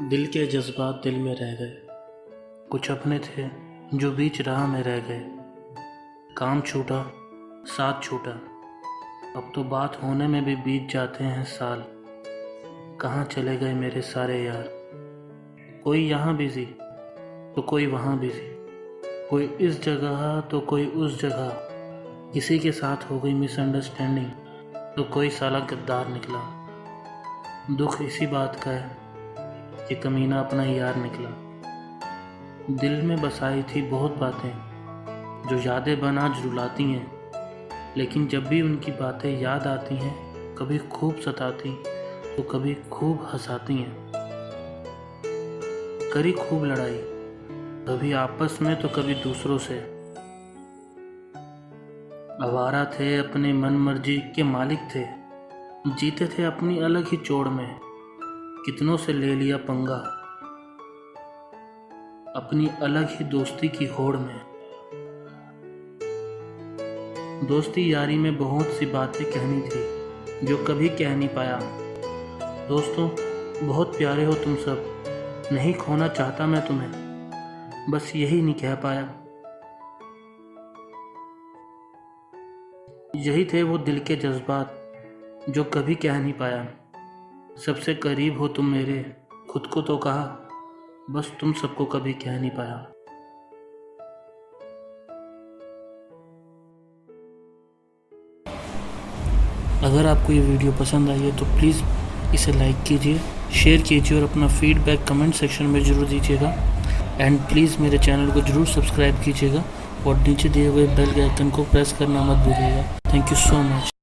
दिल के जज्बात दिल में रह गए। कुछ अपने थे जो बीच राह में रह गए। काम छूटा, साथ छूटा। अब तो बात होने में भी बीत जाते हैं साल। कहाँ चले गए मेरे सारे यार? कोई यहाँ बिज़ी तो कोई वहाँ बिज़ी। कोई इस जगह तो कोई उस जगह। किसी के साथ हो गई मिसअंडरस्टैंडिंग तो कोई साला गद्दार निकला। दुख इसी बात का है। कि कमीना अपना यार निकला। दिल में बसाई थी बहुत बातें, जो यादें बना रुलाती हैं। लेकिन जब भी उनकी बातें याद आती हैं, कभी खूब सताती तो कभी खूब हंसाती हैं। करी खूब लड़ाई, कभी आपस में तो कभी दूसरों से। आवारा थे अपने मन मर्ज़ी के मालिक थे, जीते थे अपनी अलग ही चोड़ में। कितनों से ले लिया पंगा? अपनी अलग ही दोस्ती की होड़ में। दोस्ती यारी में बहुत सी बातें कहनी थी, जो कभी कह नहीं पाया। दोस्तों, बहुत प्यारे हो तुम सब। नहीं खोना चाहता मैं तुम्हें। बस यही नहीं कह पाया। यही थे वो दिल के जज्बात, जो कभी कह नहीं पाया। सबसे करीब हो तुम मेरे। खुद को तो कहा, बस तुम सबको कभी कह नहीं पाया। अगर आपको ये वीडियो पसंद आई है तो प्लीज़ इसे लाइक कीजिए, शेयर कीजिए और अपना फीडबैक कमेंट सेक्शन में ज़रूर दीजिएगा। एंड प्लीज़ मेरे चैनल को ज़रूर सब्सक्राइब कीजिएगा और नीचे दिए हुए बेल के आइकन को प्रेस करना मत भूलिएगा। Thank you so much